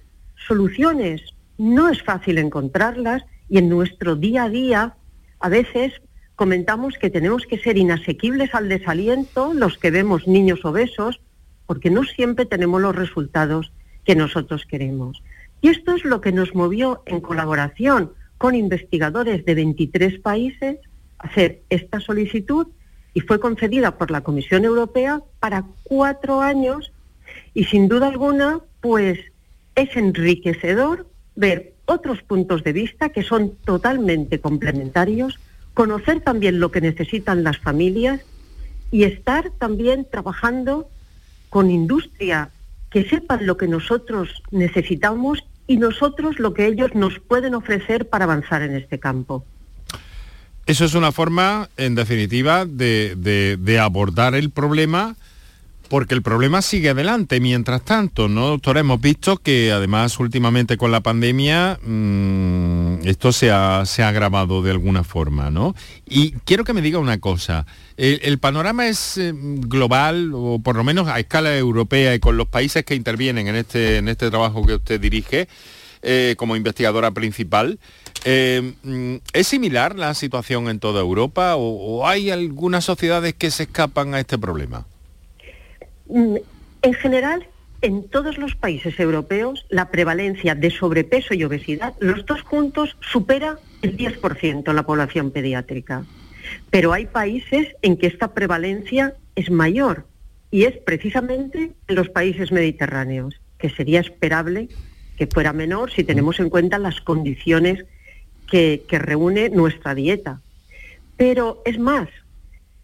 soluciones. No es fácil encontrarlas y en nuestro día a día a veces comentamos que tenemos que ser inasequibles al desaliento los que vemos niños obesos porque no siempre tenemos los resultados que nosotros queremos. Y esto es lo que nos movió en colaboración con investigadores de 23 países a hacer esta solicitud y fue concedida por la Comisión Europea para cuatro años y sin duda alguna pues es enriquecedor ver otros puntos de vista que son totalmente complementarios, conocer también lo que necesitan las familias y estar también trabajando con industria que sepan lo que nosotros necesitamos y nosotros lo que ellos nos pueden ofrecer para avanzar en este campo. Eso es una forma, en definitiva, de, abordar el problema porque el problema sigue adelante mientras tanto, ¿no, doctora? Hemos visto que además últimamente con la pandemia mm, esto se ha, se ha, agravado de alguna forma, ¿no? Y quiero que me diga una cosa, ¿el, panorama es eh, global o por lo menos a escala europea y con los países que intervienen en este, en este trabajo que usted dirige eh, como investigadora principal? Eh, mm, ¿Es similar la situación en toda Europa o, hay algunas sociedades que se escapan a este problema? Mm, en general, en todos los países europeos, la prevalencia de sobrepeso y obesidad, los dos juntos, supera el 10% en la población pediátrica. Pero hay países en que esta prevalencia es mayor y es precisamente en los países mediterráneos, que sería esperable que fuera menor si tenemos en cuenta las condiciones que, reúne nuestra dieta. Pero es más,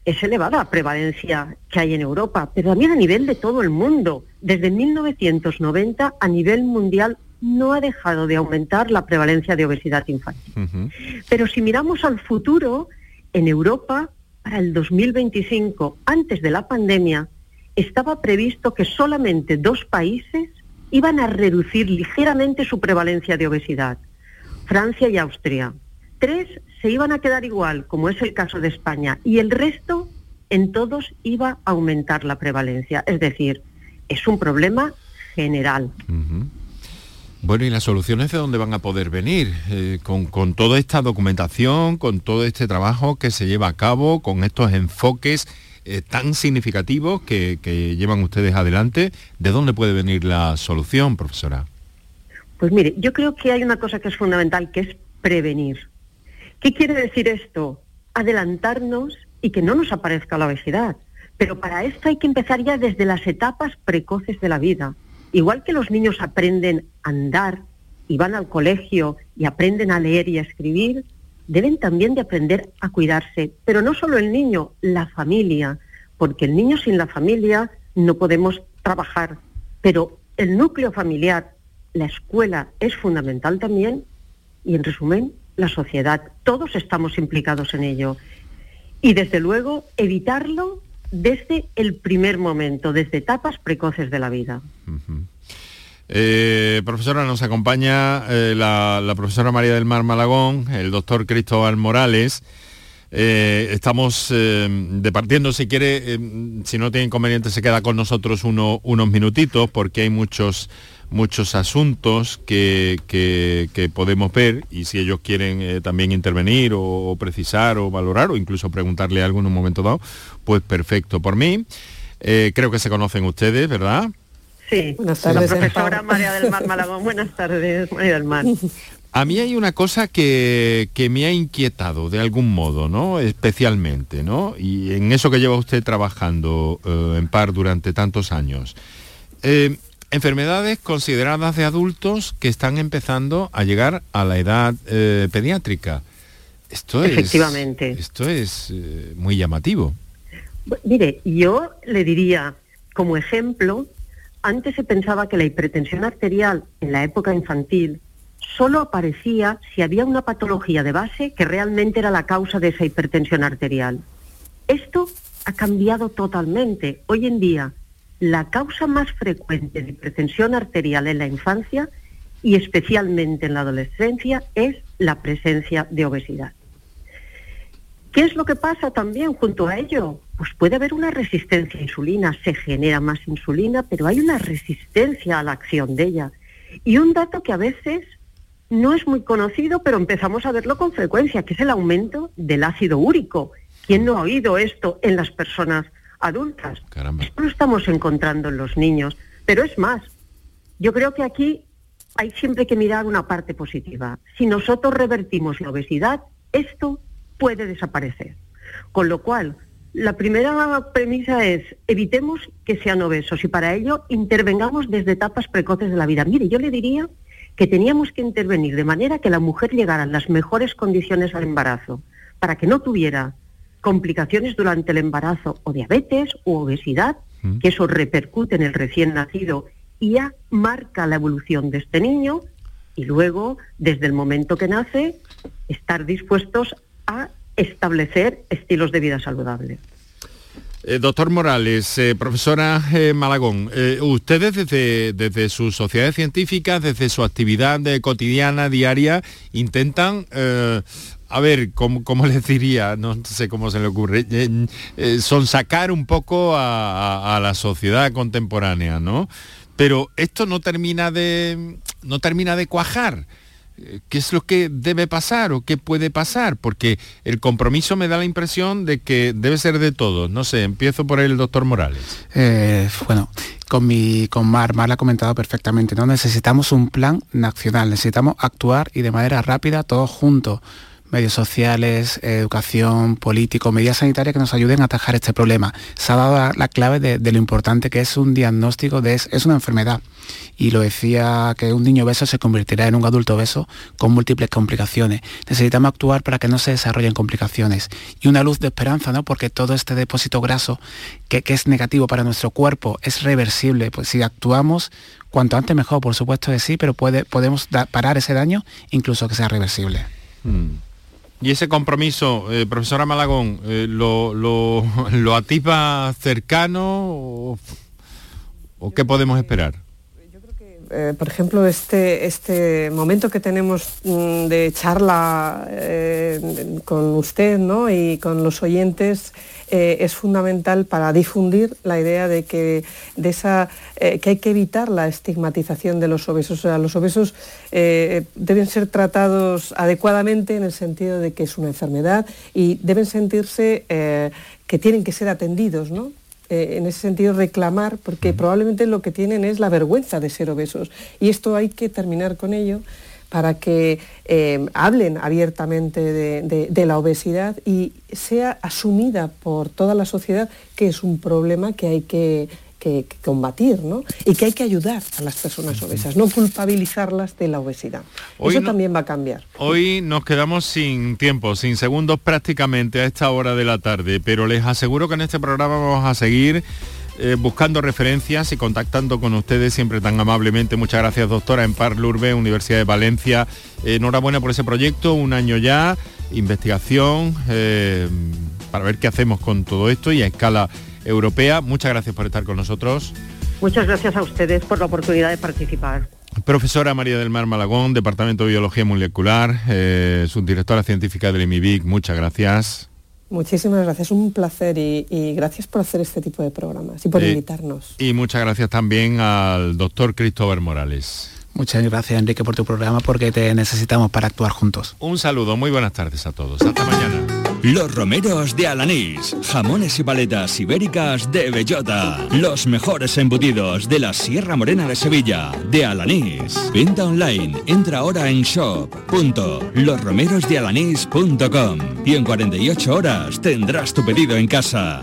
es elevada la prevalencia que hay en Europa, pero también a nivel de todo el mundo. Desde 1990 a nivel mundial no ha dejado de aumentar la prevalencia de obesidad infantil. Pero si miramos al futuro, en Europa, para el 2025, antes de la pandemia, estaba previsto que solamente dos países iban a reducir ligeramente su prevalencia de obesidad. Francia y Austria. Tres se iban a quedar igual, como es el caso de España, y el resto en todos iba a aumentar la prevalencia. Es decir, es un problema general. Bueno, ¿y las soluciones de dónde van a poder venir? Eh, con, toda esta documentación, con todo este trabajo que se lleva a cabo, con estos enfoques eh, tan significativos que llevan ustedes adelante, ¿de dónde puede venir la solución, profesora? Pues mire, yo creo que hay una cosa que es fundamental, que es prevenir. ¿Qué quiere decir esto? Adelantarnos y que no nos aparezca la obesidad. Pero para esto hay que empezar ya desde las etapas precoces de la vida. Igual que los niños aprenden a andar y van al colegio y aprenden a leer y a escribir, deben también de aprender a cuidarse. Pero no solo el niño, la familia, porque el niño sin la familia no podemos trabajar. Pero el núcleo familiar, la escuela es fundamental también y, en resumen, la sociedad. Todos estamos implicados en ello. Y, desde luego, evitarlo desde el primer momento, desde etapas precoces de la vida. Eh, profesora, nos acompaña eh, la, profesora María del Mar Malagón, el doctor Cristóbal Morales. Eh, estamos departiendo, si quiere, si no tiene inconveniente, se queda con nosotros unos minutitos porque hay muchos muchos asuntos que, podemos ver y si ellos quieren eh, también intervenir o, precisar o valorar o incluso preguntarle algo en un momento dado, pues perfecto por mí. Eh, creo que se conocen ustedes, ¿verdad? Sí, buenas tardes. La profesora María del Mar Malagón, buenas tardes, María del Mar. A mí hay una cosa que, me ha inquietado de algún modo, ¿no? Especialmente, ¿no? Y en eso que lleva usted trabajando eh, en par durante tantos años. Enfermedades consideradas de adultos que están empezando a llegar a la edad eh, pediátrica. Esto Efectivamente. Es, esto es eh, muy llamativo. Mire, yo le diría, como ejemplo, antes se pensaba que la hipertensión arterial en la época infantil solo aparecía si había una patología de base que realmente era la causa de esa hipertensión arterial. Esto ha cambiado totalmente. Hoy en día la causa más frecuente de hipertensión arterial en la infancia y especialmente en la adolescencia es la presencia de obesidad. ¿Qué es lo que pasa también junto a ello? Pues puede haber una resistencia a insulina, se genera más insulina, pero hay una resistencia a la acción de ella. Y un dato que a veces no es muy conocido, pero empezamos a verlo con frecuencia, que es el aumento del ácido úrico. ¿Quién no ha oído esto en las personas adultas. Esto lo estamos encontrando en los niños. Pero es más, yo creo que aquí hay siempre que mirar una parte positiva. Si nosotros revertimos la obesidad, esto puede desaparecer. Con lo cual, la primera premisa es evitemos que sean obesos y para ello intervengamos desde etapas precoces de la vida. Mire, yo le diría que teníamos que intervenir de manera que la mujer llegara en las mejores condiciones al embarazo, para que no tuviera complicaciones durante el embarazo o diabetes u obesidad, mm. que eso repercute en el recién nacido y ya marca la evolución de este niño, y luego, desde el momento que nace, estar dispuestos a establecer estilos de vida saludables. Eh, doctor Morales, eh, profesora eh, Malagón, ustedes desde, desde sus sociedades científicas, desde su actividad cotidiana, diaria, intentan, a ver, ¿cómo, les diría? No sé cómo se le ocurre, son sacar un poco a, la sociedad contemporánea, ¿no? Pero esto no termina de, no termina de cuajar. ¿Qué es lo que debe pasar o qué puede pasar? Porque el compromiso me da la impresión de que debe ser de todos. No sé, empiezo por el doctor Morales. Eh, bueno, con, mi, con Mar, Mar lo ha comentado perfectamente, ¿no? Necesitamos un plan nacional, necesitamos actuar y de manera rápida todos juntos medios sociales, educación, político, medidas sanitarias que nos ayuden a atajar este problema. Se ha dado la clave de, lo importante que es un diagnóstico de es, una enfermedad. Y lo decía que un niño beso se convertirá en un adulto beso con múltiples complicaciones. Necesitamos actuar para que no se desarrollen complicaciones. Y una luz de esperanza, ¿no? Porque todo este depósito graso que, es negativo para nuestro cuerpo es reversible. Pues si actuamos, cuanto antes mejor, por supuesto que sí, pero puede, podemos parar ese daño incluso que sea reversible. Mm. Y ese compromiso, eh, profesora Malagón, eh, lo, lo, lo, cercano o, qué podemos esperar? Eh, por ejemplo, este, este momento que tenemos mm, de charla con usted ¿no? y con los oyentes eh, es fundamental para difundir la idea de que, de esa, eh, que hay que evitar la estigmatización de los obesos. O sea, los obesos eh, deben ser tratados adecuadamente en el sentido de que es una enfermedad y deben sentirse que tienen que ser atendidos, ¿no? En ese sentido reclamar, porque probablemente lo que tienen es la vergüenza de ser obesos. Y esto hay que terminar con ello para que eh, hablen abiertamente de, la obesidad y sea asumida por toda la sociedad que es un problema que hay que, combatir y que hay que ayudar a las personas obesas, no culpabilizarlas de la obesidad. Eso también va a cambiar. Hoy nos quedamos sin tiempo, sin segundos prácticamente a esta hora de la tarde, pero les aseguro que en este programa vamos a seguir eh, buscando referencias y contactando con ustedes siempre tan amablemente. Muchas gracias, doctora, en Par Lurbe, Universidad de Valencia. enhorabuena por ese proyecto, un año ya, investigación, eh, para ver qué hacemos con todo esto y a escala europea. Muchas gracias por estar con nosotros. Muchas gracias a ustedes por la oportunidad de participar. Profesora María del Mar Malagón, Departamento de Biología Molecular, eh, subdirectora científica del IMIBIC, muchas gracias. Muchísimas gracias, un placer y, gracias por hacer este tipo de programas y por invitarnos. Y muchas gracias también al doctor Cristóbal Morales. Muchas gracias Enrique por tu programa porque te necesitamos para actuar juntos. Un saludo, muy buenas tardes a todos. Hasta mañana. Los romeros de Alanís, jamones y paletas ibéricas de bellota, los mejores embutidos de la Sierra Morena de Sevilla, de Alanís. Venta online, entra ahora en shop.losromerosdealanís.com y en 48 horas tendrás tu pedido en casa.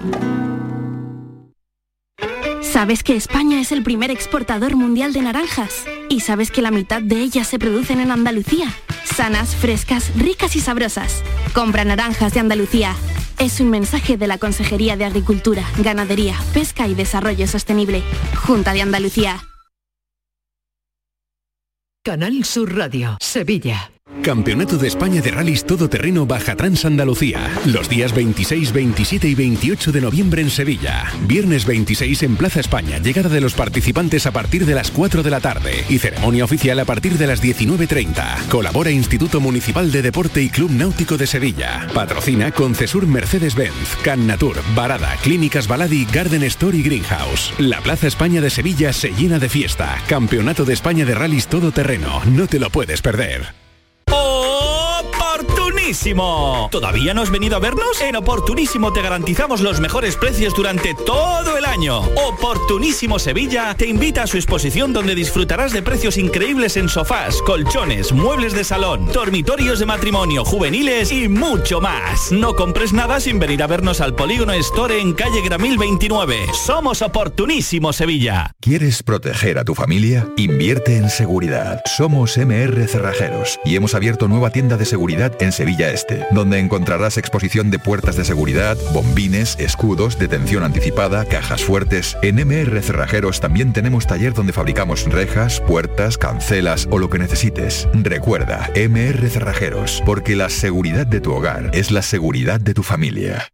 ¿Sabes que España es el primer exportador mundial de naranjas? ¿Y sabes que la mitad de ellas se producen en Andalucía? Sanas, frescas, ricas y sabrosas. Compra naranjas de Andalucía. Es un mensaje de la Consejería de Agricultura, Ganadería, Pesca y Desarrollo Sostenible. Junta de Andalucía. Canal Sur Radio, Sevilla. Campeonato de España de Rallys Todoterreno Baja Trans Andalucía. Los días 26, 27 y 28 de noviembre en Sevilla. Viernes 26 en Plaza España. Llegada de los participantes a partir de las 4 de la tarde. Y ceremonia oficial a partir de las 19.30. Colabora Instituto Municipal de Deporte y Club Náutico de Sevilla. Patrocina Concesur Mercedes-Benz, Cannatur, Barada, Clínicas Baladi, Garden Store y Greenhouse. La Plaza España de Sevilla se llena de fiesta. Campeonato de España de Rallys Todoterreno. No te lo puedes perder. ¿Todavía no has venido a vernos? En Oportunísimo te garantizamos los mejores precios durante todo el año. Oportunísimo Sevilla te invita a su exposición donde disfrutarás de precios increíbles en sofás, colchones, muebles de salón, dormitorios de matrimonio, juveniles y mucho más. No compres nada sin venir a vernos al Polígono Store en calle Gramil 29. Somos Oportunísimo Sevilla. ¿Quieres proteger a tu familia? Invierte en seguridad. Somos MR Cerrajeros y hemos abierto nueva tienda de seguridad en Sevilla Este, donde encontrarás exposición de puertas de seguridad, bombines, escudos, detención anticipada, cajas fuertes. En MR Cerrajeros también tenemos taller donde fabricamos rejas, puertas, cancelas o lo que necesites. Recuerda, MR Cerrajeros, porque la seguridad de tu hogar es la seguridad de tu familia.